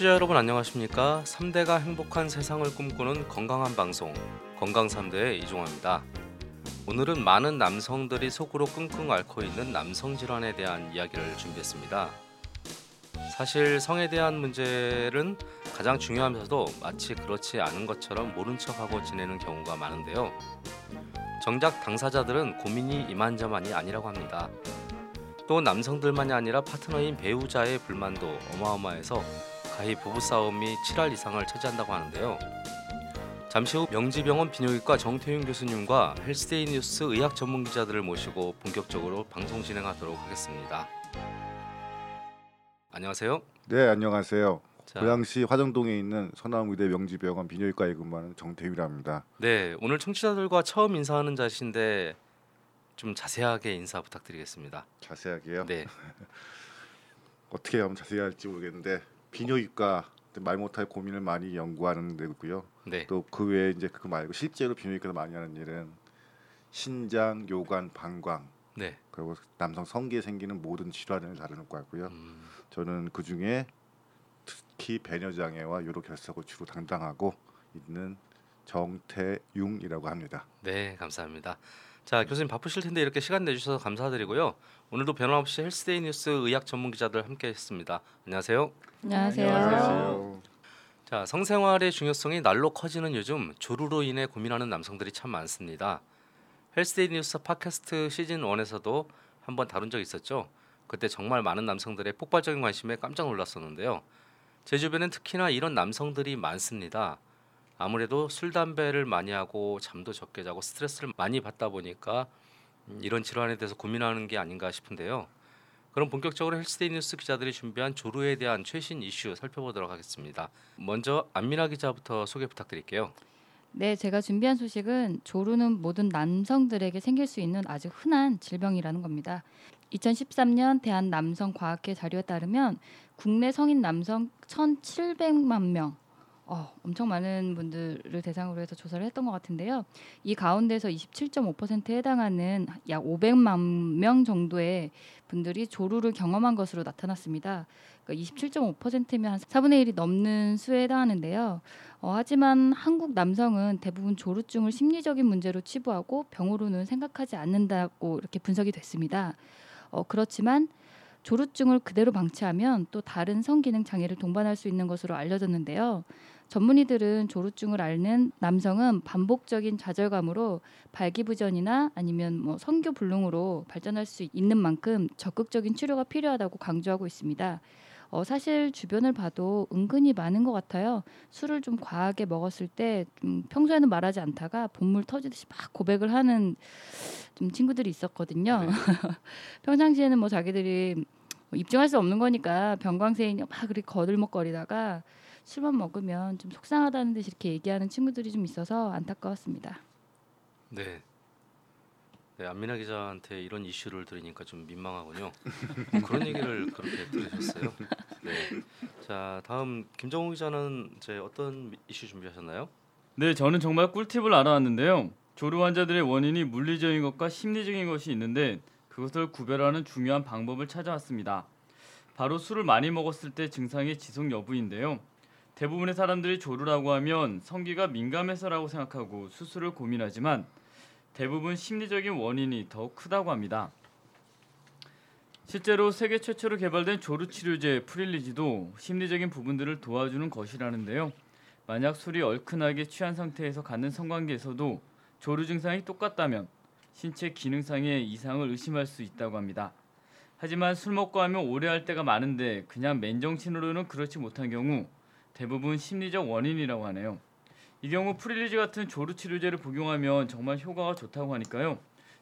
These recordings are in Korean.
청취자 여러분 안녕하십니까? 3대가 행복한 세상을 꿈꾸는 건강한 방송 건강 3대의 이종화입니다. 오늘은 많은 남성들이 속으로 끙끙 앓고 있는 남성 질환에 대한 이야기를 준비했습니다. 사실 성에 대한 문제는 가장 중요하면서도 마치 그렇지 않은 것처럼 모른 척하고 지내는 경우가 많은데요. 정작 당사자들은 고민이 이만저만이 아니라고 합니다. 또 남성들만이 아니라 파트너인 배우자의 불만도 어마어마해서 가히 부부싸움이 7할 이상을 차지한다고 하는데요. 잠시 후 명지병원 비뇨기과 정태윤 교수님과 헬스데이 뉴스 의학 전문 기자들을 모시고 본격적으로 방송 진행하도록 하겠습니다. 안녕하세요. 네 안녕하세요. 자, 고양시 화정동에 있는 서남의대 명지병원 비뇨기과에 근무하는 정태융이랍니다. 네, 오늘 청취자들과 처음 인사하는 자리신데 좀 자세하게 인사 부탁드리겠습니다. 자세하게요. 네, 어떻게 하면 자세히 할지 모르겠는데 비뇨기과 말 못할 고민을 많이 연구하는 데고요. 네, 또그 외에 이제 그거 말고 실제로 비뇨기과에서 많이 하는 일은 신장, 요관, 방광 네. 그리고 남성 성기에 생기는 모든 질환을 다루는 과고요. 음, 저는 그 중에 특히 배뇨 장애와 요로 결석을 주로 담당하고 있는 정태융이라고 합니다. 네, 감사합니다. 자, 교수님 바쁘실 텐데 이렇게 시간 내주셔서 감사드리고요. 오늘도 변함없이 헬스데이 뉴스 의학 전문 기자들 함께했습니다. 안녕하세요. 안녕하세요. 자, 성생활의 중요성이 날로 커지는 요즘 조루로 인해 고민하는 남성들이 참 많습니다. 헬스데이 뉴스 팟캐스트 시즌 1에서도 한번 다룬 적 있었죠. 그때 정말 많은 남성들의 폭발적인 관심에 깜짝 놀랐었는데요. 제 주변엔 특히나 이런 남성들이 많습니다. 아무래도 술 담배를 많이 하고 잠도 적게 자고 스트레스를 많이 받다 보니까 음, 이런 질환에 대해서 고민하는 게 아닌가 싶은데요. 그럼 본격적으로 헬스데이 뉴스 기자들이 준비한 조루에 대한 최신 이슈 살펴보도록 하겠습니다. 먼저 안민아 기자부터 소개 부탁드릴게요. 네, 제가 준비한 소식은 조루는 모든 남성들에게 생길 수 있는 아주 흔한 질병이라는 겁니다. 2013년 대한 남성 과학회 자료에 따르면 국내 성인 남성 1,700만 명, 어, 엄청 많은 분들을 대상으로 해서 조사를 했던 것 같은데요. 이 가운데서 27.5%에 해당하는 약 500만 명 정도의 분들이 조루를 경험한 것으로 나타났습니다. 그러니까 27.5%면 한 4분의 1이 넘는 수에 해당하는데요. 어, 하지만 한국 남성은 대부분 조루증을 심리적인 문제로 치부하고 병으로는 생각하지 않는다고 이렇게 분석이 됐습니다. 어, 그렇지만 조루증을 그대로 방치하면 또 다른 성기능 장애를 동반할 수 있는 것으로 알려졌는데요. 전문의들은 조루증을 앓는 남성은 반복적인 좌절감으로 발기부전이나 아니면 뭐 성교 불능으로 발전할 수 있는 만큼 적극적인 치료가 필요하다고 강조하고 있습니다. 어, 사실 주변을 봐도 은근히 많은 것 같아요. 술을 좀 과하게 먹었을 때 좀 평소에는 말하지 않다가 본물 터지듯이 막 고백을 하는 좀 친구들이 있었거든요. 네. 평상시에는 뭐 자기들이 뭐 입증할 수 없는 거니까 병광세인이 막 그렇게 거들먹거리다가 술만 먹으면 좀 속상하다는 듯이 이렇게 얘기하는 친구들이 좀 있어서 안타까웠습니다. 네. 네, 안민아 기자한테 이런 이슈를 들으니까 좀 민망하군요. 그런 얘기를 그렇게 들으셨어요. 네. 자, 다음 김정우 기자는 이제 어떤 이슈 준비하셨나요? 네, 저는 정말 꿀팁을 알아왔는데요. 조루 환자들의 원인이 물리적인 것과 심리적인 것이 있는데 그것을 구별하는 중요한 방법을 찾아왔습니다. 바로 술을 많이 먹었을 때 증상의 지속 여부인데요. 대부분의 사람들이 조루라고 하면 성기가 민감해서라고 생각하고 수술을 고민하지만 대부분 심리적인 원인이 더 크다고 합니다. 실제로 세계 최초로 개발된 조루 치료제 프릴리지도 심리적인 부분들을 도와주는 것이라는데요. 만약 술이 얼큰하게 취한 상태에서 갖는 성관계에서도 조루 증상이 똑같다면 신체 기능상의 이상을 의심할 수 있다고 합니다. 하지만 술 먹고 하면 오래 할 때가 많은데 그냥 맨정신으로는 그렇지 못한 경우 대부분 심리적 원인이라고 하네요. 이 경우 프릴리지 같은 조루 치료제를 복용하면 정말 효과가 좋다고 하니까요.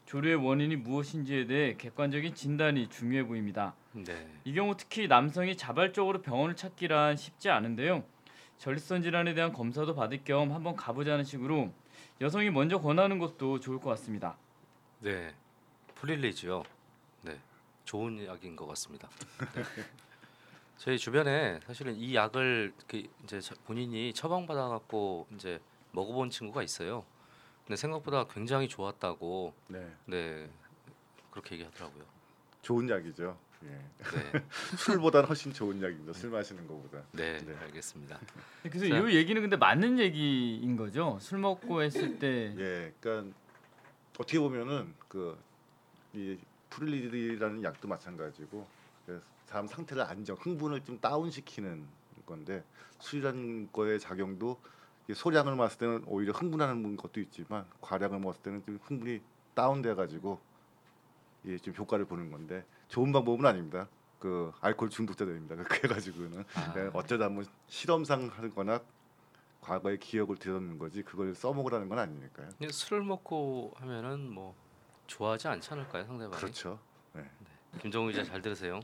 조류의 원인이 무엇인지에 대해 객관적인 진단이 중요해 보입니다. 네. 이 경우 특히 남성이 자발적으로 병원을 찾기란 쉽지 않은데요. 전립선 질환에 대한 검사도 받을 겸 한번 가보자는 식으로 여성이 먼저 권하는 것도 좋을 것 같습니다. 네. 프릴리지요. 네. 좋은 약인 것 같습니다. 네. 저희 주변에 사실은 이 약을 그 이제 저- 본인이 처방받아 갖고 이제 먹어본 친구가 있어요. 근데 생각보다 굉장히 좋았다고 네, 네 그렇게 얘기하더라고요. 좋은 약이죠. 예. 네, 술보다는 훨씬 좋은 약입니다. 술 마시는 것보다. 네, 네. 알겠습니다. 그래서 자. 이 얘기는 근데 맞는 얘기인 거죠. 술 먹고 했을 때 예, 그러니까 어떻게 보면은 그이 프릴리라는 약도 마찬가지고 사람 상태를 안정, 흥분을 좀 다운시키는 건데 술이라는 거의 작용도 소량을 마실 때는 오히려 흥분하는 것도 있지만 과량을 먹었을 때는 좀 흥분이 다운돼 가지고 이게 좀 효과를 보는 건데 좋은 방법은 아닙니다. 그 알코올 중독자들입니다. 그래 가지고는 아, 네, 어쩌다 한번 실험상 하거나 과거의 기억을 되새는 거지 그걸 써먹으라는 건 아니니까요. 근데 술을 먹고 하면은 뭐 좋아하지 않지 않을까요, 상대방이? 그렇죠. 김정우 기자 잘 들으세요.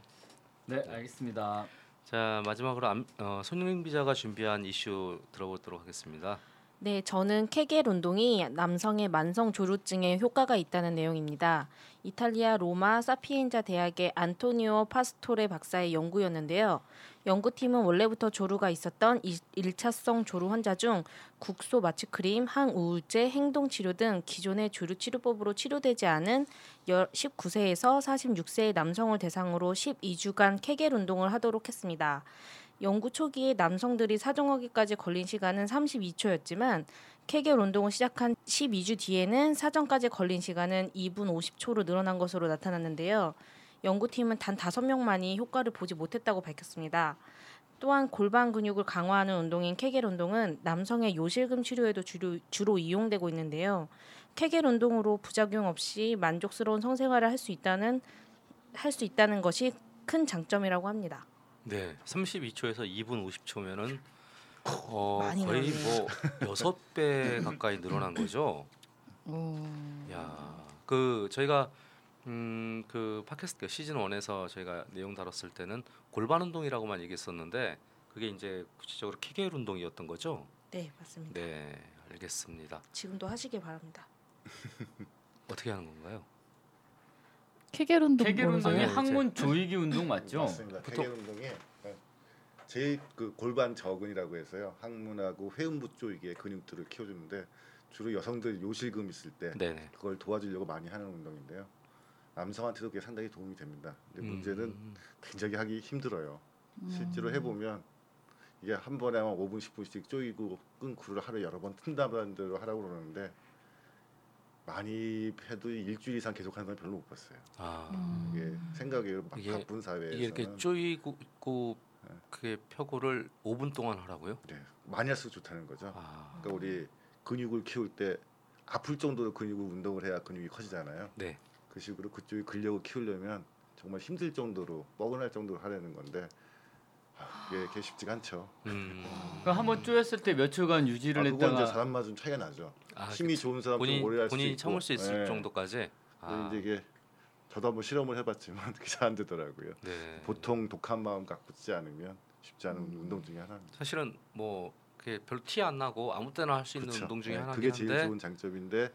네 알겠습니다. 자 마지막으로 암, 어, 손흥민 기자가 준비한 이슈 들어보도록 하겠습니다. 네, 저는 케겔 운동이 남성의 만성 조루증에 효과가 있다는 내용입니다. 이탈리아 로마 사피엔자 대학의 안토니오 파스토레 박사의 연구였는데요. 연구팀은 원래부터 조루가 있었던 이- 일차성 조루 환자 중 국소 마취크림, 항우울제, 행동치료 등 기존의 조루 치료법으로 치료되지 않은 19세에서 46세의 남성을 대상으로 12주간 케겔 운동을 하도록 했습니다. 연구 초기에 남성들이 사정하기까지 걸린 시간은 32초였지만 케겔 운동을 시작한 12주 뒤에는 사정까지 걸린 시간은 2분 50초로 늘어난 것으로 나타났는데요. 연구팀은 단 5명만이 효과를 보지 못했다고 밝혔습니다. 또한 골반 근육을 강화하는 운동인 케겔 운동은 남성의 요실금 치료에도 주로, 주로 이용되고 있는데요. 케겔 운동으로 부작용 없이 만족스러운 성생활을 할 수 있다는 할 수 있다는 것이 큰 장점이라고 합니다. 네, 32초에서 2분 50초면은 어, 거의. 뭐 여섯 배 가까이 늘어난 거죠. 오. 야, 그 저희가 음, 그 팟캐스트 시즌 1에서 저희가 내용 다뤘을 때는 골반 운동이라고만 얘기했었는데 그게 이제 구체적으로 케겔 운동이었던 거죠. 네, 맞습니다. 네, 알겠습니다. 지금도 하시길 바랍니다. 어떻게 하는 건가요? 케겔 운동 케겔 운동이? 항문 조이기 운동 맞죠? 맞습니다. 케겔 운동이 네. 제일 그 골반 저근이라고 해서요. 항문하고 회음부 쪽에 근육들을 키워주는데 주로 여성들 요실금 있을 때 네, 네. 그걸 도와주려고 많이 하는 운동인데요. 남성한테도 그게 상당히 도움이 됩니다. 근데 문제는 음, 굉장히 하기 힘들어요. 음. 실제로 해보면 이게 한 번에 한 5분 10분씩 쪼이고 끊고를 하루 여러 번 튼다는 대로 하라고 그러는데 많이 해도 일주일 이상 계속하는 건 별로 못 봤어요. 아, 음. 이게 생각에 막 이게- 바쁜 사회에서는 이게 이렇게 쪼이고 있고 네. 그게 펴고를 5분 동안 하라고요? 네, 많이 할수록 좋다는 거죠. 아, 그러니까 우리 근육을 키울 때 아플 정도로 근육을 운동을 해야 근육이 커지잖아요. 네. 그 식으로 그쪽에 근력을 키우려면 정말 힘들 정도로 뻐근할 정도로 하려는 건데 아, 그게, 그게 쉽지가 않죠. 음, 그럼 한번 쪼였을 때 며칠간 유지를 아, 그건 이제 했다가 사람마다 좀 차이가 나죠. 아, 힘이 좋은 사람 좀 본인 오래 할수 본인이 참을 수 있을 예. 정도까지. 아, 이제 이게 저도 한번 실험을 해봤지만 그게 잘 안 되더라고요. 네. 보통 독한 마음 갖고 쓰지 않으면 쉽지 않은 음. 운동 중에 하나입니다. 사실은 뭐 그게 별로 티 안 나고 아무 때나 할 수 있는 그렇죠. 운동 중에 예, 하나긴 그게 제일 한데 좋은 장점인데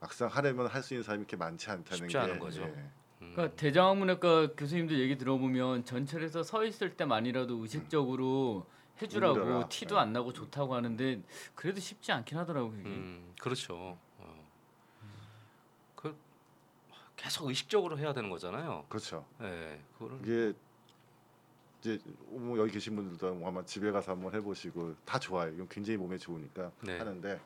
막상 하려면 할 수 있는 사람이 이렇게 많지 않다는 쉽지 게 않은 거죠. 예. 음, 그러니까 대장학문외과 교수님들 얘기 들어보면 전철에서 서 있을 때만이라도 의식적으로 해주라고 운동이라. 티도 네. 안 나고 좋다고 하는데 그래도 쉽지 않긴 하더라고요. 그게. 음, 그렇죠. 어. 그 계속 의식적으로 해야 되는 거잖아요. 그렇죠. 네, 그거를 이게 이제 뭐 여기 계신 분들도 아마 집에 가서 한번 해보시고 다 좋아요. 이건 굉장히 몸에 좋으니까 네. 하는데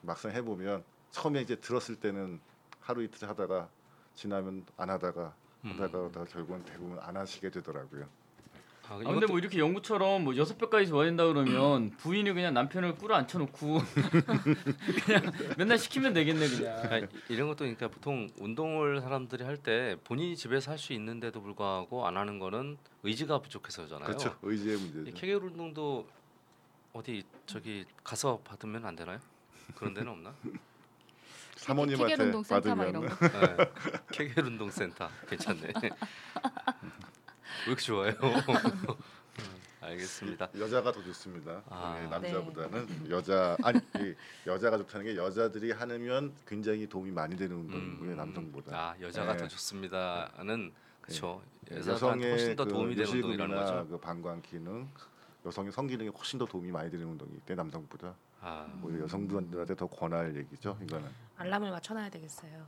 막상 해보면 처음에 이제 들었을 때는 하루 이틀 하다가 지나면 안 하다가 음. 하다가 하다가 결국은 대부분 안 하시게 되더라고요. 아, 아 근데 뭐 이렇게 연구처럼 뭐 여섯 배까지 좋아야 된다 그러면 부인이 그냥 남편을 꿇어 앉혀놓고 그냥 맨날 시키면 되겠네 그냥. 아, 이런 것도 그러니까 보통 운동을 사람들이 할 때 본인이 집에서 할 수 있는데도 불구하고 안 하는 거는 의지가 부족해서잖아요. 그렇죠. 의지의 이 문제죠. 케겔 운동도 어디 저기 가서 받으면 안 되나요? 그런 데는 없나? 사모님한테 케겔 운동 센터 막 받으면 이런 거. 네. 케겔 운동 센터 괜찮네. 왜 이렇게 좋아요? 음, 알겠습니다. 여자가 더 좋습니다. 아. 예, 남자보다는 여자 아니 이 여자가 좋다는 게 여자들이 하면 굉장히 도움이 많이 되는 운동이고요 음, 남성보다. 아 여자가 네. 더 좋습니다는 그렇죠. 예, 여자한테 훨씬 더그 도움이 되는 운동이라는 거죠. 그 방광 기능, 여성의 성 기능에 훨씬 더 도움이 많이 되는 운동이기 때문에 남성보다 아, 오히려 여성분들한테 더 권할 얘기죠. 이거는 알람을 맞춰놔야 되겠어요.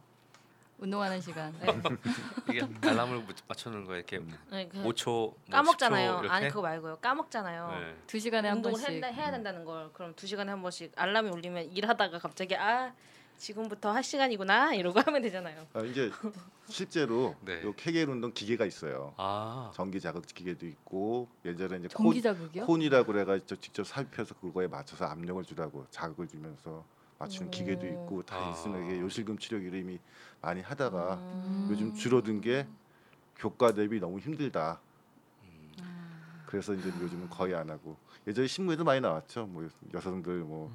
운동하는 시간. 네. 이게 알람을 못 맞추는 거예요. 이렇게 네, 그 5초 뭐 까먹잖아요. 10초 이렇게? 아니 그거 말고요. 까먹잖아요. 네. 두 시간에 한 운동을 번씩. 한다, 해야 된다는 걸 그럼 두 시간에 한 번씩 알람이 울리면 일하다가 갑자기 아 지금부터 할 시간이구나 이러고 하면 되잖아요. 아, 이제 실제로 네. 요 케겔 운동 기계가 있어요. 아. 전기 자극 기계도 있고 예전에 이제 전기 자극이요? 콘, 이라고 그래가지고 직접 살펴서 그거에 맞춰서 압력을 주라고 자극을 주면서 맞추는 오. 기계도 있고 다 아. 있으면 이게 요실금 치료기를 이미 많이 하다가 음. 요즘 줄어든 게 효과 대비 너무 힘들다. 음. 그래서 이제 요즘은 거의 안 하고 예전에 신문에도 많이 나왔죠. 뭐 여성들 뭐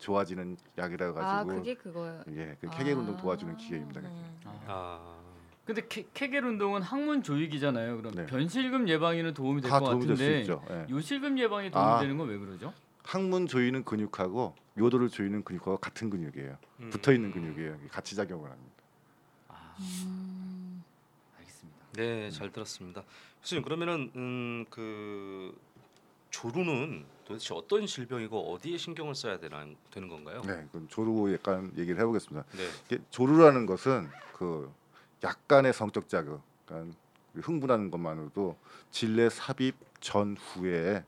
좋아지는 약이라 아 가지고 그게 그거요. 예, 그 케겔 운동 아. 도와주는 기계입니다. 음. 아. 근데 케, 케겔 운동은 항문 조익이잖아요. 그럼 네. 변실금 예방에는 도움이 될다것 도움이 될수 같은데 있죠. 예. 요실금 예방에 도움이 아. 되는 건 왜 그러죠? 항문 조이는 근육하고 요도를 조이는 근육하고 같은 근육이에요. 음. 붙어 있는 근육이에요. 같이 작용을 합니다. 아, 음. 알겠습니다. 네, 잘 들었습니다. 교수님 그러면은 음, 그 조루는 도대체 어떤 질병이고 어디에 신경을 써야 되나 되는 건가요? 네, 그럼 조루 약간 얘기를 해보겠습니다. 네. 조루라는 것은 그 약간의 성적 자극, 그러니까 흥분하는 것만으로도 질내 삽입 전후에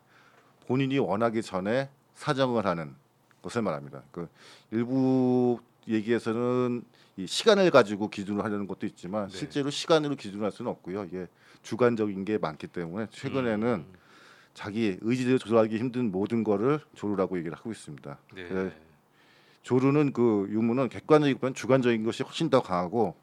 본인이 원하기 전에 사정을 하는 것을 말합니다. 그 일부 얘기에서는 이 시간을 가지고 기준을 하려는 것도 있지만 네. 실제로 시간으로 기준할 수는 없고요. 이게 주관적인 게 많기 때문에 최근에는 음, 자기 의지대로 조절하기 힘든 모든 거를 조루라고 얘기를 하고 있습니다. 네. 그 조루는 그 유무는 객관적이보다는 주관적인 것이 훨씬 더 강하고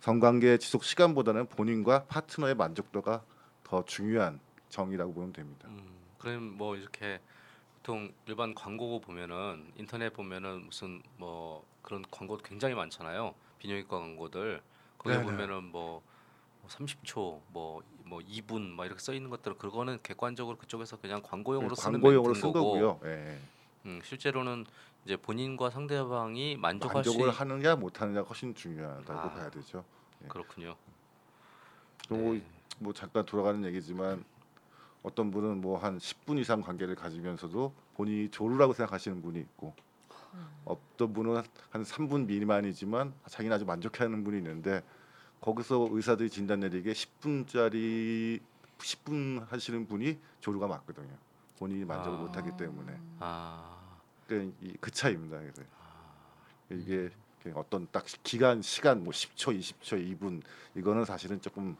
성관계 지속 시간보다는 본인과 파트너의 만족도가 더 중요한 정의라고 보면 됩니다. 음, 그럼 뭐 이렇게 보통 일반 광고 보면은 인터넷 보면은 무슨 뭐 그런 광고 굉장히 많잖아요. 비뇨기과 광고들 거기 에 네네. 보면은 뭐 30초 뭐 뭐 2분 막 이렇게 써 있는 것들 그거는 객관적으로 그쪽에서 그냥 광고용으로 쓰는 네, 광고용으로 멘트인 쓴 거고 거고요. 예. 음, 실제로는 이제 본인과 상대방이 만족할 수 만족을 있... 하느냐 못하느냐가 훨씬 중요하다고 아. 봐야 되죠. 그렇군요. 그리고 네. 뭐 잠깐 돌아가는 얘기지만 어떤 분은 뭐 한 10분 이상 관계를 가지면서도 본인이 조루라고 생각하시는 분이 있고 어떤 분은 한 3분 미만이지만 자기는 아주 만족해하는 분이 있는데 거기서 의사들이 진단 내리게 10분짜리 10분 하시는 분이 조루가 맞거든요. 본인이 만족을 아. 못하기 때문에 아, 그러니까 이- 그 차이입니다. 그래서 아, 이게 어떤 딱 기간 시간 뭐 10초, 20초, 2분 이거는 사실은 조금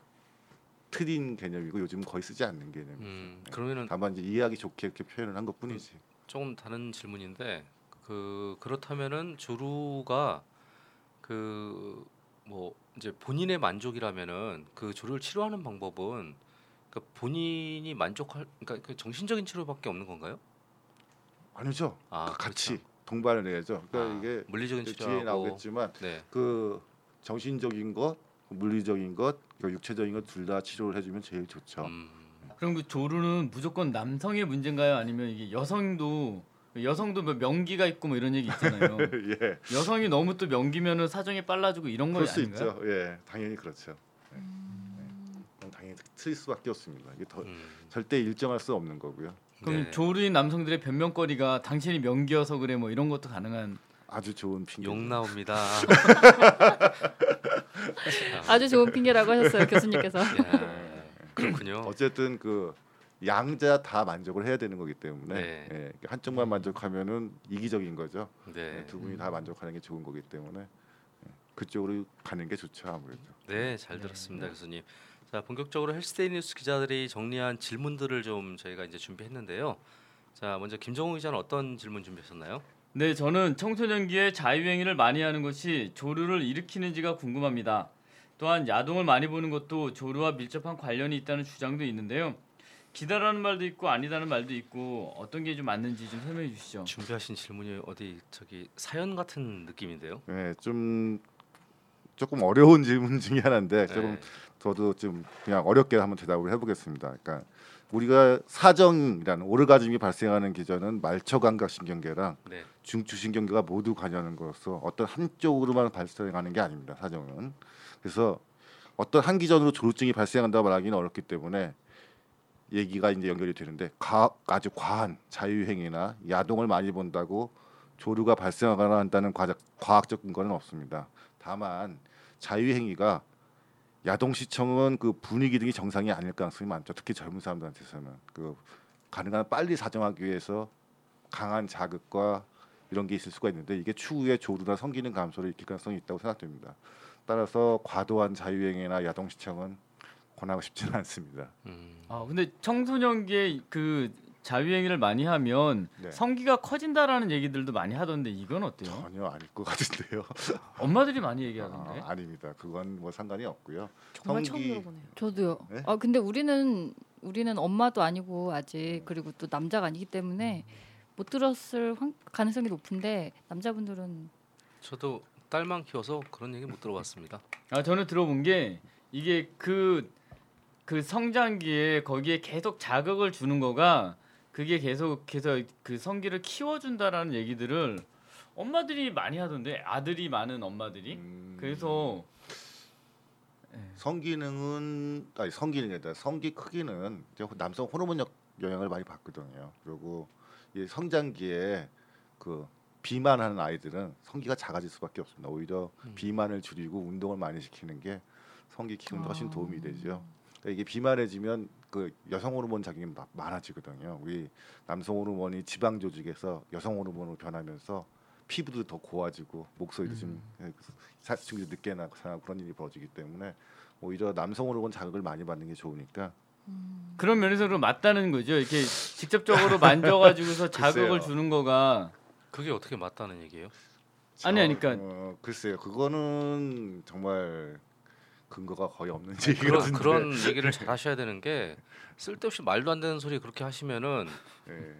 틀린 개념이고 요즘 거의 쓰지 않는 개념이에요. 음, 그러면은 다만 이제 이해하기 좋게 이렇게 표현을 한 것뿐이지. 조금 다른 질문인데 그 그렇다면은 조루가 그 뭐 이제 본인의 만족이라면은 그 조루를 치료하는 방법은 그 본인이 만족할 그러니까 그 정신적인 치료밖에 없는 건가요? 아니죠. 아, 그 같이 그렇죠. 동반을 해야죠. 그러니까 아, 이게 물리적인 뒤에 치료하고 나오겠지만 네. 그 정신적인 것, 물리적인 것, 그 육체적인 것 둘 다 치료를 해주면 제일 좋죠. 음, 그럼 그 조루는 무조건 남성의 문제인가요? 아니면 이게 여성도 여성도 뭐 명기가 있고 뭐 이런 얘기 있잖아요. 예, 여성이 너무 또 명기면은 사정이 빨라지고 이런 수 아닌가요? 있죠. 예, 당연히 그렇죠. 네. 그건 당연히 틀릴 수밖에 없습니다. 이게 더 음, 절대 일정할 수 없는 거고요. 그럼 네. 조루인 남성들의 변명거리가 당신이 명기여서 그래 뭐 이런 것도 가능한 아주 좋은 핑계. 욕 나옵니다. 아주 좋은 핑계라고 하셨어요 교수님께서. 야, 그렇군요. 어쨌든 그 양자 다 만족을 해야 되는 거기 때문에 네. 예, 한쪽만 만족하면은 이기적인 거죠. 네. 예, 두 분이 다 만족하는 게 좋은 거기 때문에 예, 그쪽으로 가는 게 좋죠 아무래도. 네, 잘 들었습니다, 교수님. 자, 본격적으로 헬스데이 뉴스 기자들이 정리한 질문들을 좀 저희가 이제 준비했는데요. 자, 먼저 김정우 기자는 어떤 질문 준비하셨나요? 네, 저는 청소년기에 자유행위를 많이 하는 것이 조루를 일으키는지가 궁금합니다. 또한 야동을 많이 보는 것도 조루와 밀접한 관련이 있다는 주장도 있는데요. 기다라는 말도 있고 아니다는 말도 있고 어떤 게 좀 맞는지 좀 설명해 주시죠. 준비하신 질문이 어디 저기 사연 같은 느낌인데요. 예, 좀 조금 어려운 질문 중에 하나인데 조금 네. 저도 좀 그냥 어렵게 한번 대답을 해보겠습니다. 그러니까 우리가 사정이라는 오르가즘이 발생하는 기전은 말초감각신경계랑 네. 중추신경계가 모두 관여하는 것으로서 어떤 한쪽으로만 발생하는 게 아닙니다. 사정은 그래서 어떤 한 기전으로 조루증이 발생한다고 말하기는 어렵기 때문에 얘기가 이제 연결이 되는데 가, 아주 과한 자유행위나 야동을 많이 본다고 조류가 발생하거나 한다는 과학, 과학적 근거는 없습니다. 다만 자유행위가 야동 시청은 그 분위기 등이 정상이 아닐 가능성이 많죠. 특히 젊은 사람들한테서는 그 가능한 빨리 사정하기 위해서 강한 자극과 이런 게 있을 수가 있는데 이게 추후에 조루나 성기능 감소를 일으킬 가능성이 있다고 생각됩니다. 따라서 과도한 자유행위나 야동 시청은 권하고 싶지는 않습니다. 음, 아 근데 청소년기에 그 자유행위를 많이 하면 네. 성기가 커진다라는 얘기들도 많이 하던데 이건 어때요? 전혀 아닐 것 같은데요. 엄마들이 많이 얘기하던데. 아, 아닙니다. 그건 뭐 상관이 없고요. 정말 처음 성기- 들어보네요. 저도요. 네? 아 근데 우리는 우리는 엄마도 아니고 아직 그리고 또 남자가 아니기 때문에 못 들었을 확- 가능성이 높은데 남자분들은 저도 딸만 키워서 그런 얘기 못 들어봤습니다. 아 저는 들어본 게 이게 그 그 성장기에 거기에 계속 자극을 주는 거가 그게 계속 해서 그 성기를 키워준다라는 얘기들을 엄마들이 많이 하던데 아들이 많은 엄마들이 음, 그래서 성기능은 아니 성기능이다. 성기 크기는 남성 호르몬 역- 영향을 많이 받거든요. 그리고 이 성장기에 그 비만하는 아이들은 성기가 작아질 수밖에 없습니다. 오히려 음. 비만을 줄이고 운동을 많이 시키는 게 성기 키우는 데 훨씬 아. 도움이 되죠. 그러니까 이게 비만해지면 그 여성 호르몬 작용이 마- 많아지거든요. 우리 남성 호르몬이 지방 조직에서 여성 호르몬으로 변하면서 피부도 더 고와지고 목소리도 좀 사춘기 늦게 나고 그런 일이 벌어지기 때문에 오히려 남성 호르몬 자극을 많이 받는 게 좋으니까 그런 면에서 맞다는 거죠. 이렇게 직접적으로 만져가지고서 자극을. 주는 거가 그게 어떻게 맞다는 얘기예요? 아니, 아니, 그러니까- 어, 글쎄요 그거는 정말 근거가 거의 없는 그런 얘기거든요. 그런 얘기를 잘 하셔야 되는 게 쓸데없이 말도 안 되는 소리 그렇게 하시면은 예.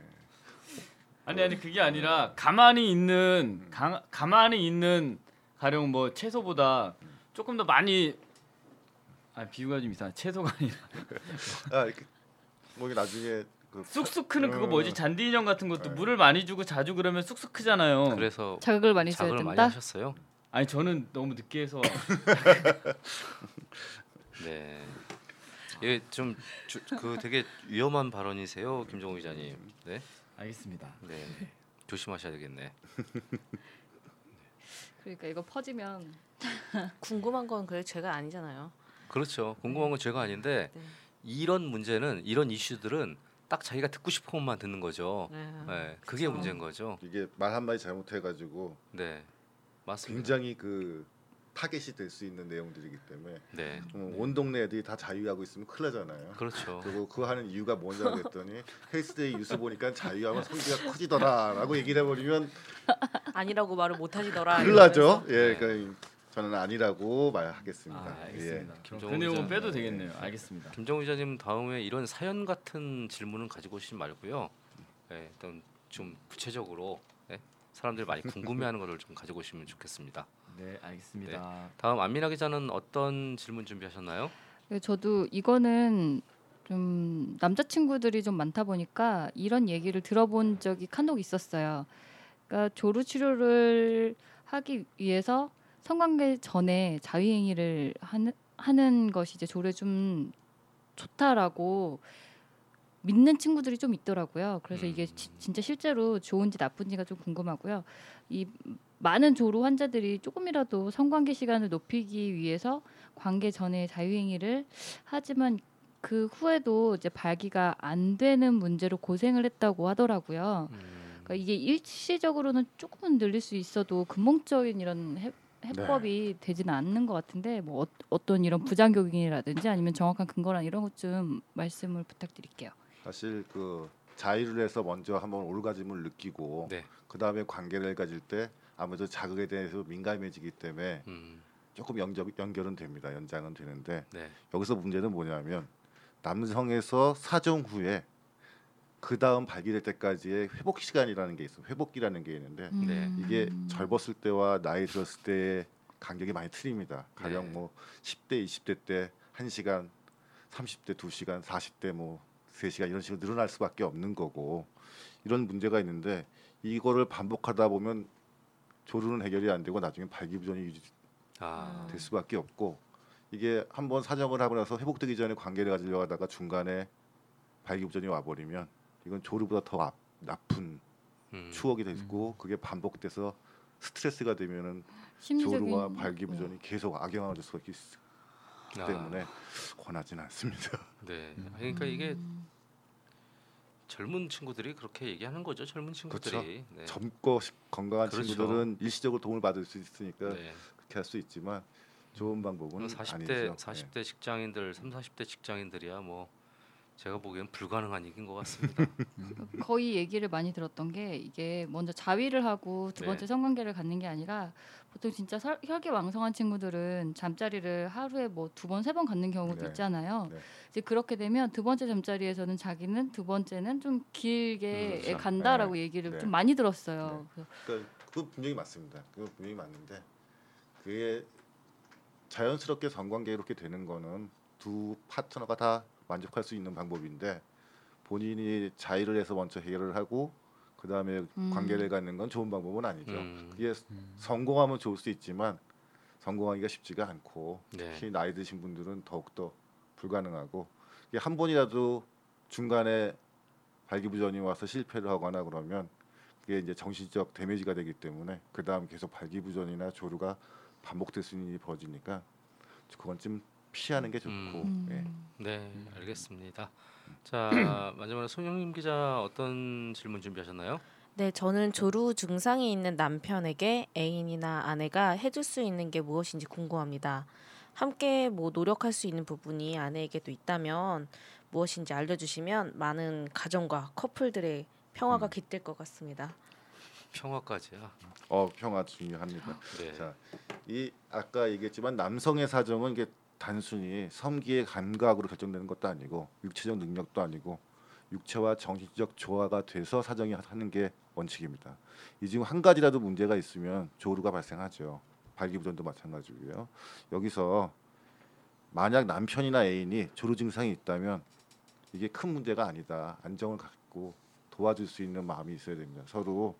아니 아니 그게 아니라 가만히 있는 가, 가만히 있는 가령 뭐 채소보다 조금 더 많이 아 비유가 좀 이상 채소가 아니라 아, 뭐 이게 나중에 그 쑥쑥 크는 그거 어. 뭐지 잔디 인형 같은 것도 네. 물을 많이 주고 자주 그러면 쑥쑥 크잖아요. 그래서 자극을 많이 줘야 자극을 많이 된다. 하셨어요. 아니 저는 너무 늦게 해서 네. 이게 좀그 되게 위험한 발언이세요, 김정우 기자님. 네, 알겠습니다. 네. 조심하셔야 되겠네. 그러니까 이거 퍼지면 궁금한 건 그래 죄가 아니잖아요. 그렇죠. 궁금한 건 제가 아닌데 네. 이런 문제는 이런 이슈들은 딱 자기가 듣고 싶은 것만 듣는 거죠. 네. 네, 그게 그쵸. 문제인 거죠. 이게 말 한마디 잘못해 가지고 네, 맞습니다. 굉장히 그 타겟이 될 수 있는 내용들이기 때문에 네, 어, 온 동네 애들이 다 자위하고 있으면 큰일 나잖아요. 그렇죠. 그리고 그거 하는 이유가 뭐냐고 했더니 헬스데이 뉴스 보니까 자위하면 성기가 커지더라라고 얘기를 해버리면 아니라고 말을 못 하시더라. 큰일 나죠. 예, 네. 그러니까 저는 아니라고 말하겠습니다. 아, 알겠습니다. 예. 그럼 김정우 그 내용은. 빼도 되겠네요. 알겠습니다. 김정우 기자님 다음에 이런 사연 같은 질문은 가지고 오시지 말고요. 네, 일단 좀 구체적으로 네, 사람들이 많이 궁금해하는 거를 좀 가지고 오시면 좋겠습니다. 네, 알겠습니다. 다음 안민아 기자는 어떤 질문 준비하셨나요? 네, 저도 이거는 좀 남자친구들이 좀 많다 보니까 이런 얘기를 들어본 적이 간혹 있었어요. 그러니까 조루 치료를 하기 위해서 성관계 전에 자유행위를 하는 하는 것이 이제 조루에 좀 좋다라고 믿는 친구들이 좀 있더라고요. 그래서 이게 음. 지- 진짜 실제로 좋은지 나쁜지가 좀 궁금하고요. 이 많은 조루 환자들이 조금이라도 성관계 시간을 높이기 위해서 관계 전에 자유행위를 하지만 그 후에도 이제 발기가 안 되는 문제로 고생을 했다고 하더라고요. 음, 그러니까 이게 일시적으로는 조금은 늘릴 수 있어도 근본적인 이런 해, 해법이 되지는 않는 것 같은데 뭐 어, 떤 이런 부작용이라든지 아니면 정확한 근거나 이런 것 좀 말씀을 부탁드릴게요. 사실 그 자유를 해서 먼저 한번 올가즘을 느끼고 네. 그 다음에 관계를 가질 때 아무래도 자극에 대해서 민감해지기 때문에 음, 조금 연결, 연결은 됩니다. 연장은 되는데 네, 여기서 문제는 뭐냐면 남성에서 사정 후에 그 다음 발기될 때까지의 회복 시간이라는 게 있어. 요 회복기라는 게 있는데 네. 이게 음. 젊었을 때와 나이 들었을 때의 간격이 많이 틀립니다. 가령 네. 뭐 10대, 20대 때 1시간, 30대 2시간, 40대 뭐 3시간 이런 식으로 늘어날 수밖에 없는 거고 이런 문제가 있는데 이거를 반복하다 보면 조루는 해결이 안 되고 나중에 발기부전이 유지될 아, 수밖에 없고 이게 한번 사정을 하고 나서 회복되기 전에 관계를 가지려고 하다가 중간에 발기부전이 와버리면 이건 조루보다 더 아, 나쁜 음, 추억이 되고 그게 반복돼서 스트레스가 되면은 심리적인 조루와 발기부전이 계속 악영향을 줄 수가 있 기 아, 때문에 권하지는 않습니다. 네. 그러니까 이게 음. 젊은 친구들이 그렇게 얘기하는 거죠. 젊은 친구들이. 네. 젊고 시- 건강한 그렇죠. 친구들은 일시적으로 도움을 받을 수 있으니까 네. 그렇게 할 수 있지만 좋은 방법은 40대 아니죠. 네. 40대 직장인들, 3, 40대 직장인들이야 뭐 제가 보기엔 불가능한 얘기인 것 같습니다. 거의 얘기를 많이 들었던 게 이게 먼저 자위를 하고 두 네. 번째 성관계를 갖는 게 아니라 보통 진짜 설, 혈기왕성한 친구들은 잠자리를 하루에 뭐 두 번 세 번 갖는 경우도 네. 있잖아요. 네. 이제 그렇게 되면 두 번째 잠자리에서는 자기는 두 번째는 좀 길게 그렇죠. 간다라고 네. 얘기를 네. 좀 많이 들었어요. 그러니까 그거 분명히 맞습니다. 그거 분명히 맞는데 그게 자연스럽게 성관계 이렇게 되는 거는 두 파트너가 다 만족할 수 있는 방법인데 본인이 자의를 해서 먼저 해결을 하고 그 다음에 음. 관계를 갖는 건 좋은 방법은 아니죠. 음, 그게 성공하면 좋을 수 있지만 성공하기가 쉽지가 않고 네. 특히 나이 드신 분들은 더욱더 불가능하고 이게 한 번이라도 중간에 발기부전이 와서 실패를 하거나 그러면 그게 이제 정신적 데미지가 되기 때문에 그 다음 계속 발기부전이나 조루가 반복될 수 있는 일이 벌어지니까 그건 좀 피하는 게 좋고 음. 예. 네, 알겠습니다. 자, 마지막으로 손영림 기자 어떤 질문 준비하셨나요? 네, 저는 조루 증상이 있는 남편에게 애인이나 아내가 해줄 수 있는 게 무엇인지 궁금합니다. 함께 뭐 노력할 수 있는 부분이 아내에게도 있다면 무엇인지 알려주시면 많은 가정과 커플들의 평화가 음. 깃들 것 같습니다. 평화까지야. 어 평화 중요합니다. 네. 자, 이 아까 얘기했지만 남성의 사정은 이게 단순히 섬기의 감각으로 결정되는 것도 아니고 육체적 능력도 아니고 육체와 정신적 조화가 돼서 사정이 하는 게 원칙입니다. 이 중 한 가지라도 문제가 있으면 조루가 발생하죠. 발기부전도 마찬가지고요. 여기서 만약 남편이나 애인이 조루 증상이 있다면 이게 큰 문제가 아니다. 안정을 갖고 도와줄 수 있는 마음이 있어야 됩니다. 서로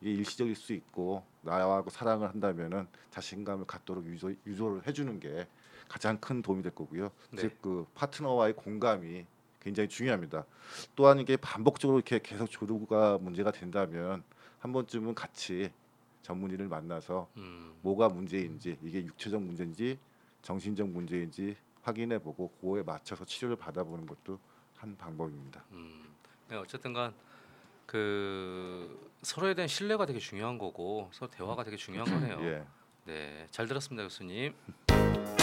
이게 일시적일 수 있고 나하고 사랑을 한다면은 자신감을 갖도록 유도, 유도를 해주는 게 가장 큰 도움이 될 거고요. 네. 즉그 파트너와의 공감이 굉장히 중요합니다. 또한 이게 반복적으로 이렇게 계속 조류가 문제가 된다면 한 번쯤은 같이 전문의를 만나서 음, 뭐가 문제인지 이게 육체적 문제인지 정신적 문제인지 확인해보고 그거에 맞춰서 치료를 받아보는 것도 한 방법입니다. 음. 네, 어쨌든간 그 서로에 대한 신뢰가 되게 중요한 거고 서로 대화가 되게 중요한 거네요. 예. 네, 잘 들었습니다, 교수님.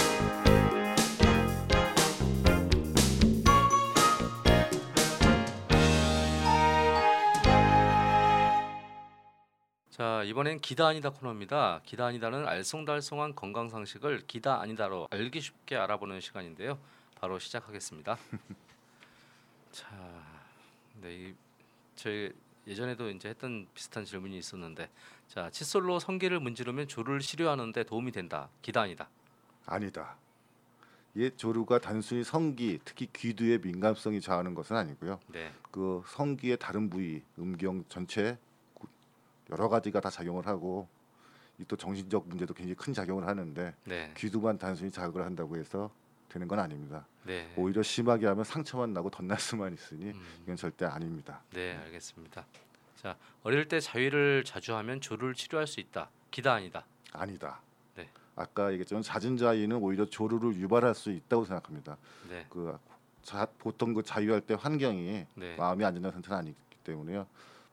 자 이번엔 기다 아니다 코너입니다. 기다 아니다는 알쏭달쏭한 건강 상식을 기다 아니다로 알기 쉽게 알아보는 시간인데요. 바로 시작하겠습니다. 자, 네, 이, 저희 예전에도 이제 했던 비슷한 질문이 있었는데, 자 칫솔로 성기를 문지르면 조를 치료하는데 도움이 된다. 기다 아니다. 아니다. 이 조류가 단순히 성기, 특히 귀두의 민감성이 좌하는 것은 아니고요. 네, 그 성기의 다른 부위, 음경 전체 구- 여러 가지가 다 작용을 하고 이 또 정신적 문제도 굉장히 큰 작용을 하는데 네, 귀두만 단순히 자극을 한다고 해서 되는 건 아닙니다. 네. 오히려 심하게 하면 상처만 나고 덧날 수만 있으니 음. 이건 절대 아닙니다. 네, 알겠습니다. 자, 어릴 때 자위를 자주 하면 조를 치료할 수 있다. 기다 아니다. 아니다. 네. 아까 얘기했지만 자위는 오히려 조류를 유발할 수 있다고 생각합니다. 네, 그 자, 보통 그 자유할 때 환경이 네, 마음이 안전한 상태는 아니기 때문에요.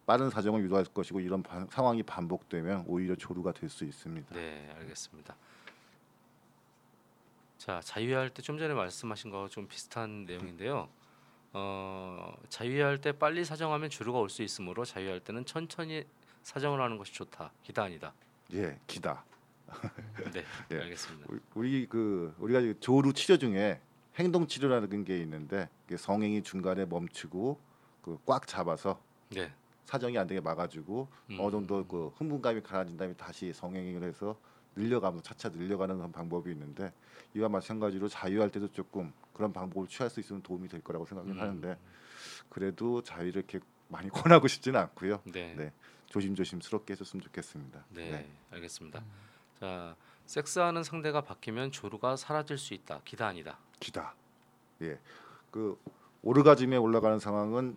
빠른 사정을 유도할 것이고 이런 반- 상황이 반복되면 오히려 조루가 될 수 있습니다. 네, 알겠습니다. 자, 자위할 때 좀 전에 말씀하신 거 좀 비슷한 내용인데요. 어, 자위할 때 빨리 사정하면 조류가 올 수 있으므로 자위할 때는 천천히 사정을 하는 것이 좋다. 기다 아니다. 예, 기다. 네, 예. 알겠습니다. 우리- 우리 그 우리가 이 조루 치료 중에 행동 치료라는 게 있는데 성행이 중간에 멈추고 그 꽉 잡아서 네, 사정이 안 되게 막아주고 음. 어느 정도 그 흥분감이 가라앉은 다음에 다시 성행을 해서 늘려가면서 차차 늘려가는 그런 방법이 있는데 이와 마찬가지로 자유할 때도 조금 그런 방법을 취할 수 있으면 도움이 될 거라고 생각을 음. 하는데 그래도 자유를 이렇게 많이 권하고 싶지는 않고요. 네, 네. 조심조심스럽게 해줬으면 좋겠습니다. 네, 알겠습니다. 자, 섹스하는 상대가 바뀌면 조루가 사라질 수 있다. 기다 아니다. 기다. 예. 그 오르가즘에 올라가는 상황은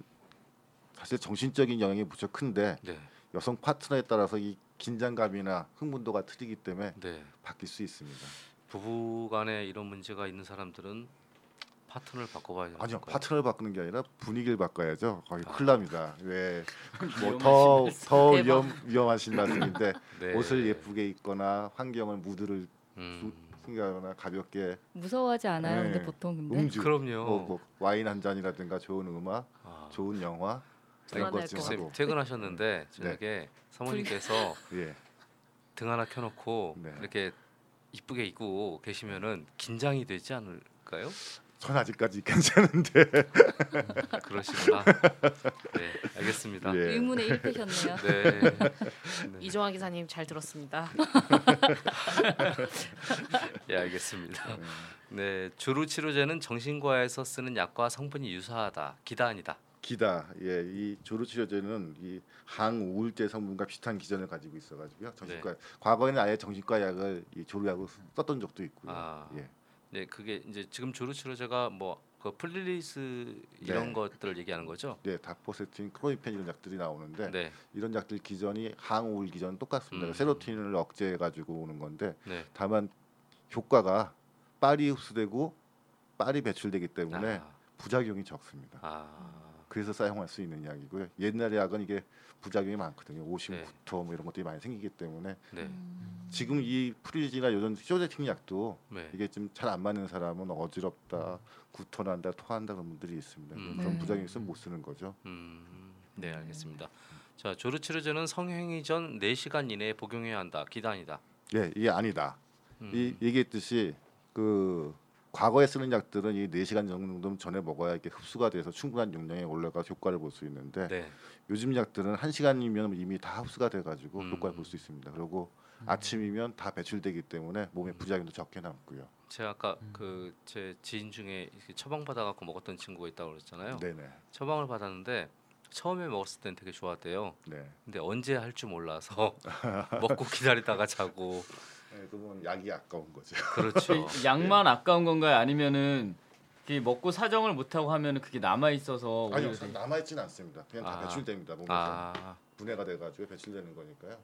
사실 정신적인 영향이 무척 큰데 네, 여성 파트너에 따라서 이 긴장감이나 흥분도가 틀리기 때문에 네. 바뀔 수 있습니다. 부부간에 이런 문제가 있는 사람들은 파트너를 바꿔봐야 되는 아니요? 파트너를 바꾸는 게 아니라 분위기를 바꿔야죠. 거의 아. 큰일 납니다. 위험하신 왜뭐더더 말씀. 위험 위험하신 말씀인데 네. 옷을 예쁘게 입거나 환경을 무드를 음. 풍기거나 가볍게 무서워하지 않아요. 근데 네. 보통 근데 음주, 그럼요. 뭐, 뭐 와인 한 잔이라든가 좋은 음악, 아. 좋은 영화 이런 것좀 하고 퇴근하셨는데 저녁에 사모님께서 예. 등 하나 켜놓고 네. 이렇게 이쁘게 입고 계시면은 긴장이 되지 않을까요? 전 아직까지 괜찮은데 그러시구나. 네, 알겠습니다. 예. 의문의 일패셨네요. 네. 네. 이종화 기사님 잘 들었습니다. 예, 알겠습니다. 네, 주루 치료제는 정신과에서 쓰는 약과 성분이 유사하다. 기다 아니다. 기다 예, 이 조루 치료제는 이 항우울제 성분과 비슷한 기전을 가지고 있어가지고요. 정신과 과거에는 아예 정신과 약을 이 조루약으로 썼던 적도 있고요. 아. 예. 네, 그게 이제 지금 조루 치료제가 뭐 그 프릴리지 이런 네. 것들을 얘기하는 거죠? 네, 다폭세틴, 클로미펜 이런 약들이 나오는데 네, 이런 약들 기전이 항우울 기전 똑같습니다. 음. 세로토닌을 억제해 가지고 오는 건데 네. 다만 효과가 빨리 흡수되고 빨리 배출되기 때문에 아, 부작용이 적습니다. 아, 그래서 사용할 수 있는 약이고요. 옛날 약은 이게 부작용이 많거든요. 오심, 네. 구토 뭐 이런 것들이 많이 생기기 때문에 네, 음. 지금 이 프리지나 요즘 쇼제팅 약도 네. 이게 좀 잘 안 맞는 사람은 어지럽다, 구토난다, 토한다 그런 분들이 있습니다. 음. 그런 네. 부작용이 있으면 못 쓰는 거죠. 음, 네, 알겠습니다. 자, 조루 치료제는 성행위 전 4시간 이내에 복용해야 한다. 아니다. 예, 이게 아니다. 음, 이 얘기했듯이 그 과거에 쓰는 약들은 이 4시간 정도 전에 먹어야 이렇게 흡수가 돼서 충분한 용량에 올라가 효과를 볼 수 있는데 네. 요즘 약들은 1시간이면 이미 다 흡수가 돼 가지고 음. 효과를 볼 수 있습니다. 그리고 아침이면 다 배출되기 때문에 몸에 부작용도 적게 남고요. 제가 아까 음. 그제 지인 중에 처방 받아 갖고 먹었던 친구가 있다고 그랬잖아요. 네네. 처방을 받았는데 처음에 먹었을 땐 되게 좋았대요. 네. 근데 언제 할 줄 몰라서 먹고 기다리다가 자고 네, 그러면 약이 아까운 거죠. 그렇죠. 그 약만 아까운 건가요? 아니면은 이게 먹고 사정을 못 하고 하면은 그게 남아 있어서 아니요, 되게- 남아 있지는 않습니다. 그냥 다 아. 배출됩니다. 몸에서 아, 분해가 돼가지고 배출되는 거니까요.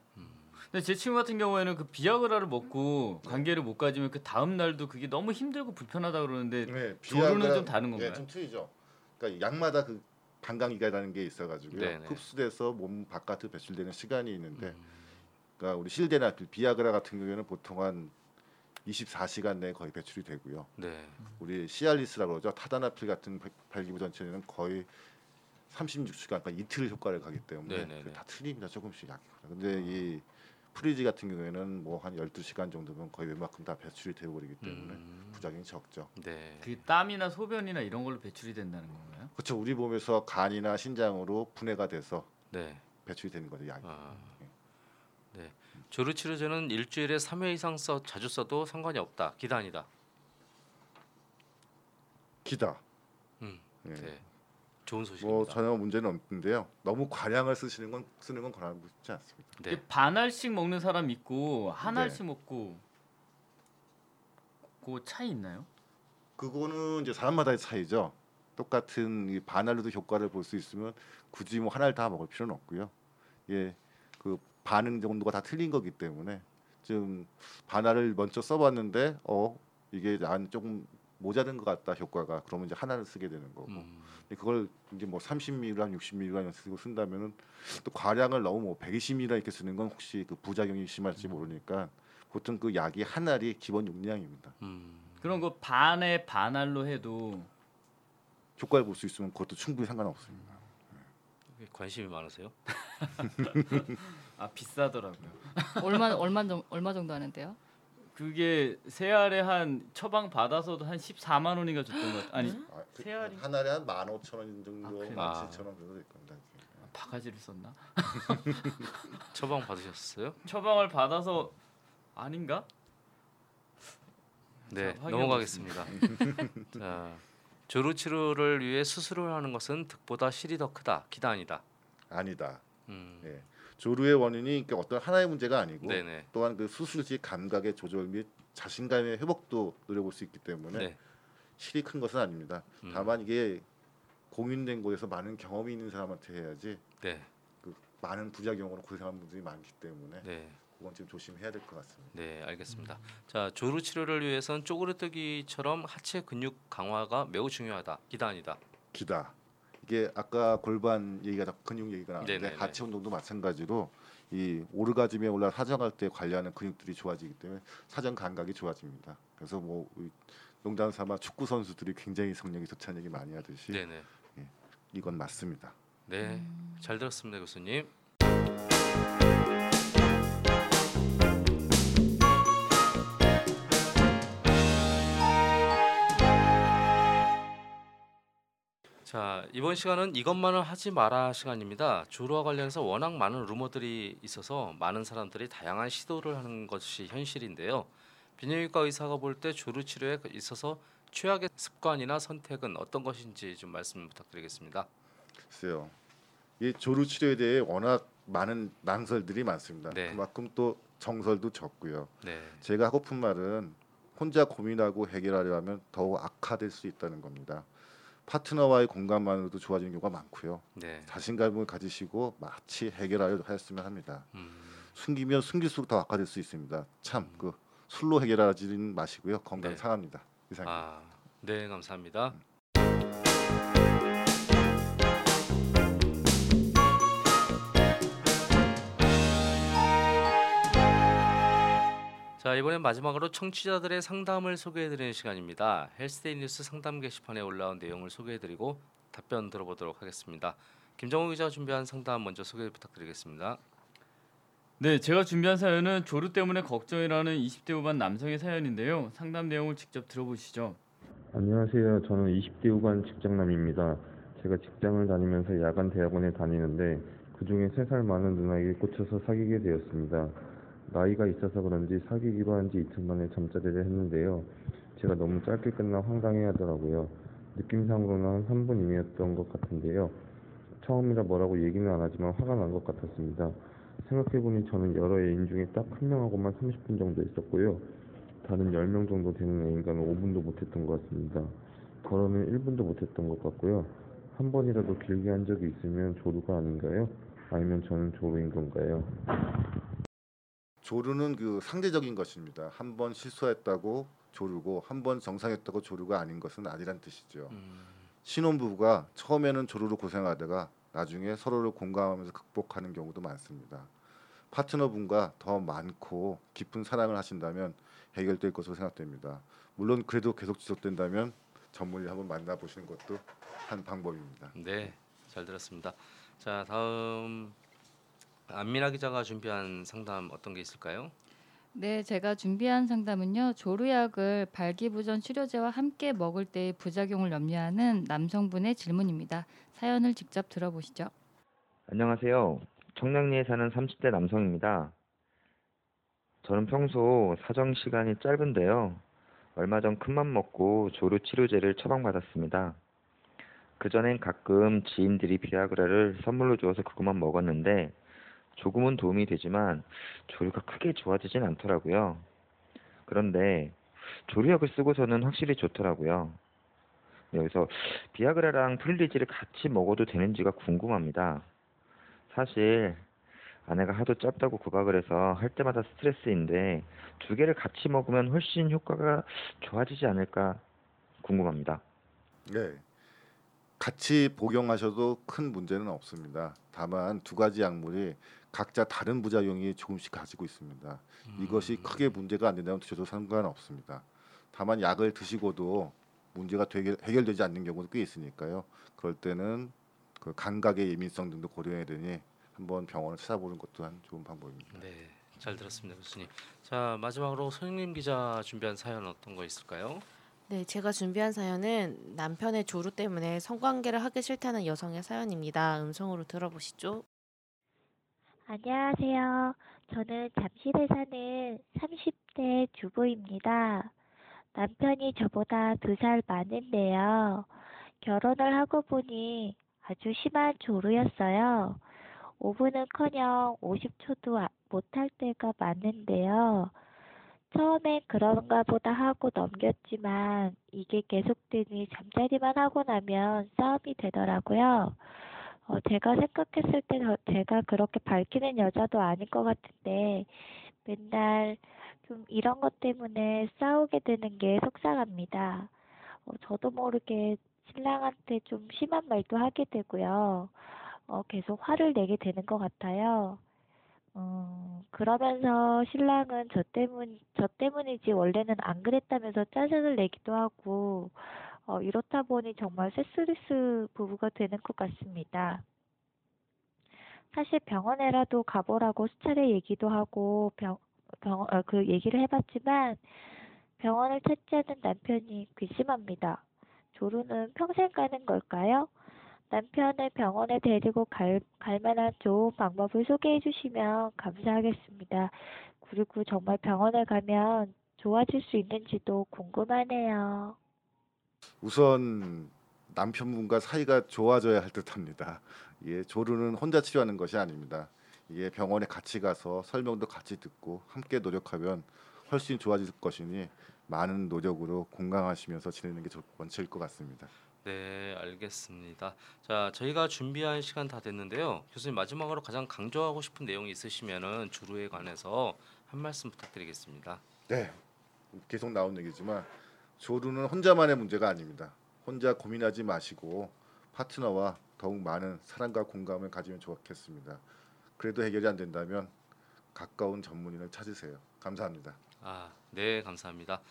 근데 제 친구 같은 경우에는 그 비아그라를 먹고 관계를 못 가지면 그 다음 날도 그게 너무 힘들고 불편하다 그러는데 네, 비아그라- 좀 다른 건가요? 네, 좀 틀리죠. 그러니까 약마다 그 반감기가라는 게 있어가지고요. 네네. 흡수돼서 몸 바깥으로 배출되는 시간이 있는데, 음, 그러니까 우리 실데나필, 비아그라 같은 경우에는 보통 한 24시간 내에 거의 배출이 되고요. 네. 우리 시알리스라고 그러죠. 타다라필 같은 발- 발기부전제는 거의 36시간, 그러니까 이틀 효과를 가기 때문에 네네네. 그게 다 틀립니다. 조금씩 약이. 근데 이 프릴리지 같은 경우에는 뭐 한 12시간 정도면 거의 웬만큼 다 배출이 되어 버리기 때문에 음, 부작용이 적죠. 네. 그 땀이나 소변이나 이런 걸로 배출이 된다는 건가요? 그렇죠. 우리 몸에서 간이나 신장으로 분해가 돼서 네. 배출이 되는 거죠. 약이. 아, 네. 조루 치료제는 일주일에 3회 이상 써 자주 써도 상관이 없다. 기다 아니다. 기다. 음, 예. 네. 좋은 뭐 소식입니다. 전혀 문제는 없는데요. 너무 과량을 쓰시는 건 쓰는 건 권하지 않습니다. 네. 반 알씩 먹는 사람 있고 한 네. 알씩 먹고 그 차이 있나요? 그거는 이제 사람마다의 차이죠. 똑같은 이 반알로도 효과를 볼 수 있으면 굳이 뭐 하나를 다 먹을 필요는 없고요. 예, 그 반응 정도가 다 틀린 거기 때문에 좀 반알을 먼저 써봤는데 어 이게 난 조금 모자른 것 같다 효과가 그러면 이제 하나를 쓰게 되는 거고 음, 근데 그걸 이제 뭐 30mg, 60mg 쓰고 쓴다면은 또 과량을 너무 뭐 120mg 이렇게 쓰는 건 혹시 그 부작용이 심할지 모르니까 보통 그 약이 한 알이 기본 용량입니다. 음, 그런 거 반에 반알로 해도 효과를 볼 수 있으면 그것도 충분히 상관없습니다. 관심이 많으세요? 아 비싸더라고요. 얼마 얼마 정 얼마 정도 하는데요? 그게 세 알에 한 처방 받아서도 한 14만 원인가 줬던 것 같아. 아니 아, 그, 세 알이- 한 알에 한 15,000원 정도, 아, 그래요? 17,000원 정도 될 겁니다. 바가지를 썼나? 처방 받으셨어요? 처방을 받아서 아닌가? 네, 자, 넘어가겠습니다. 자, 조루 치료를 위해 수술을 하는 것은 득보다 실이 더 크다. 기다 아니다. 아니다. 음, 예. 조루의 원인이 그러니까 어떤 하나의 문제가 아니고 네네. 또한 그 수술 시 감각의 조절 및 자신감의 회복도 노려볼 수 있기 때문에 네. 실이 큰 것은 아닙니다. 음. 다만 이게 공인된 곳에서 많은 경험이 있는 사람한테 해야지 네. 많은 부작용으로 고생하는 분들이 많기 때문에 네. 그건 좀 조심해야 될 것 같습니다. 네, 알겠습니다. 자, 조루 치료를 위해선 쪼그레뜨기처럼 하체 근육 강화가 매우 중요하다. 기단이다. 기다. 이게 아까 골반 얘기가 나- 근육 얘기가 나왔는데 네네네. 하체 운동도 마찬가지로 이 오르가즘에 올라 사정할 때 관리하는 근육들이 좋아지기 때문에 사정 감각이 좋아집니다. 그래서 뭐 이- 농담 삼아 축구 선수들이 굉장히 성력이 좋다는 얘기 많이 하듯이 네, 네. 이건 맞습니다. 네. 잘 들었습니다, 교수님. 자 이번 시간은 이것만은 하지 마라 시간입니다. 조루와 관련해서 워낙 많은 루머들이 있어서 많은 사람들이 다양한 시도를 하는 것이 현실인데요. 비뇨기과 의사가 볼 때 조루 치료에 있어서 최악의 습관이나 선택은 어떤 것인지 좀 말씀 부탁드리겠습니다. 글쎄요. 이 조루 치료에 대해 워낙 많은 낭설들이 많습니다. 네. 그만큼 또 정설도 적고요. 네, 제가 하고픈 말은 혼자 고민하고 해결하려 하면 더욱 악화될 수 있다는 겁니다. 파트너와의 공감만으로도 좋아지는 경우가 많고요. 네, 자신감을 가지시고 마치 해결하려 하였으면 합니다. 음, 숨기면 숨길수록 더 악화될 수 있습니다. 참그 술로 해결하지는 마시고요. 건강 네. 상합니다. 이상입니다. 아, 네 감사합니다. 자 이번엔 마지막으로 청취자들의 상담을 소개해드리는 시간입니다. 헬스데이 뉴스 상담 게시판에 올라온 내용을 소개해드리고 답변 들어보도록 하겠습니다. 김정우 기자 준비한 상담 먼저 소개 부탁드리겠습니다. 네, 제가 준비한 사연은 조루 때문에 걱정이라는 20대 후반 남성의 사연인데요. 상담 내용을 직접 들어보시죠. 안녕하세요. 저는 20대 후반 직장남입니다. 제가 직장을 다니면서 야간 대학원에 다니는데 그중에 3살 많은 누나에게 꽂혀서 사귀게 되었습니다. 나이가 있어서 그런지 사귀기로 한 지 이틀 만에 잠자리를 했는데요. 제가 너무 짧게 끝나 황당해 하더라고요. 느낌상으로는 한 3분 이내였던 것 같은데요. 처음이라 뭐라고 얘기는 안 하지만 화가 난 것 같았습니다. 생각해보니 저는 여러 애인 중에 딱 한 명하고만 30분 정도 있었고요. 다른 10명 정도 되는 애인과는 5분도 못했던 것 같습니다. 걸어는 1분도 못했던 것 같고요. 한 번이라도 길게 한 적이 있으면 조루가 아닌가요? 아니면 저는 조루인 건가요? 조루는 그 상대적인 것입니다. 한 번 실수했다고 조루고 한 번 정상했다고 조루가 아닌 것은 아니란 뜻이죠. 음, 신혼부부가 처음에는 조루로 고생하다가 나중에 서로를 공감하면서 극복하는 경우도 많습니다. 파트너분과 더 많고 깊은 사랑을 하신다면 해결될 것으로 생각됩니다. 물론 그래도 계속 지속된다면 전문의 한번 만나보시는 것도 한 방법입니다. 네, 잘 들었습니다. 자 다음 안민아 기자가 준비한 상담 어떤 게 있을까요? 네, 제가 준비한 상담은요. 조루약을 발기부전 치료제와 함께 먹을 때의 부작용을 염려하는 남성분의 질문입니다. 사연을 직접 들어보시죠. 안녕하세요. 청량리에 사는 30대 남성입니다. 저는 평소 사정 시간이 짧은데요. 얼마 전 큰맘 먹고 조루 치료제를 처방받았습니다. 그전엔 가끔 지인들이 비아그라를 선물로 주어서 그것만 먹었는데 조금은 도움이 되지만 조류가 크게 좋아지진 않더라고요. 그런데 조류약을 쓰고서는 확실히 좋더라고요. 여기서 비아그라랑 프릴리지를 같이 먹어도 되는지가 궁금합니다. 사실 아내가 하도 짧다고 구박을 해서 할 때마다 스트레스인데 두 개를 같이 먹으면 훨씬 효과가 좋아지지 않을까 궁금합니다. 네. 같이 복용하셔도 큰 문제는 없습니다. 다만 두 가지 약물이 각자 다른 부작용이 조금씩 가지고 있습니다. 이것이 크게 문제가 안 된다면 드셔도 상관없습니다. 다만 약을 드시고도 문제가 되게 해결되지 않는 경우도 꽤 있으니까요. 그럴 때는 그 감각의 예민성 등도 고려해야 되니 한번 병원을 찾아보는 것도 한 좋은 방법입니다. 네, 잘 들었습니다, 교수님. 자 마지막으로 손님 기자 준비한 사연 어떤 거 있을까요? 네, 제가 준비한 사연은 남편의 조루 때문에 성관계를 하기 싫다는 여성의 사연입니다. 음성으로 들어보시죠. 안녕하세요. 저는 잠실에 사는 30대 주부입니다. 남편이 저보다 두 살 많은데요. 결혼을 하고 보니 아주 심한 조루였어요. 5분은 커녕 50초도 못할 때가 많은데요. 처음엔 그런가 보다 하고 넘겼지만 이게 계속되니 잠자리만 하고 나면 싸움이 되더라고요. 어, 제가 생각했을 때 저- 제가 그렇게 밝히는 여자도 아닌 것 같은데 맨날 좀 이런 것 때문에 싸우게 되는 게 속상합니다. 어, 저도 모르게 신랑한테 좀 심한 말도 하게 되고요. 어, 계속 화를 내게 되는 것 같아요. 음, 그러면서 신랑은 저 때문, 저 때문이지 원래는 안 그랬다면서 짜증을 내기도 하고, 어, 이렇다 보니 정말 스트레스 부부가 되는 것 같습니다. 사실 병원에라도 가보라고 수차례 얘기도 하고 병, 병, 어, 그 얘기를 해봤지만 병원을 찾지 않는 남편이 괘씸합니다. 조루는 평생 가는 걸까요? 남편을 병원에 데리고 갈, 갈 만한 좋은 방법을 소개해 주시면 감사하겠습니다. 그리고 정말 병원에 가면 좋아질 수 있는지도 궁금하네요. 우선 남편분과 사이가 좋아져야 할 듯합니다. 예, 조루는 혼자 치료하는 것이 아닙니다. 예, 병원에 같이 가서 설명도 같이 듣고 함께 노력하면 훨씬 좋아질 것이니 많은 노력으로 건강하시면서 지내는 게 좋- 원칙일 것 같습니다. 네, 알겠습니다. 자, 저희가 준비한 시간 다 됐는데요. 교수님 마지막으로 가장 강조하고 싶은 내용이 있으시면은 주루에 관해서 한 말씀 부탁드리겠습니다. 네, 계속 나온 얘기지만 조루는 혼자만의 문제가 아닙니다. 혼자 고민하지 마시고 파트너와 더욱 많은 사랑과 공감을 가지면 좋겠습니다. 그래도 해결이 안 된다면 가까운 전문의를 찾으세요. 감사합니다. 아, 네, 감사합니다.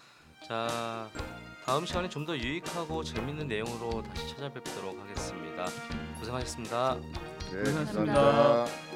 자, 다음 시간에 좀 더 유익하고 재밌는 내용으로 다시 찾아뵙도록 하겠습니다. 고생하셨습니다. 네, 고생하셨습니다. 감사합니다.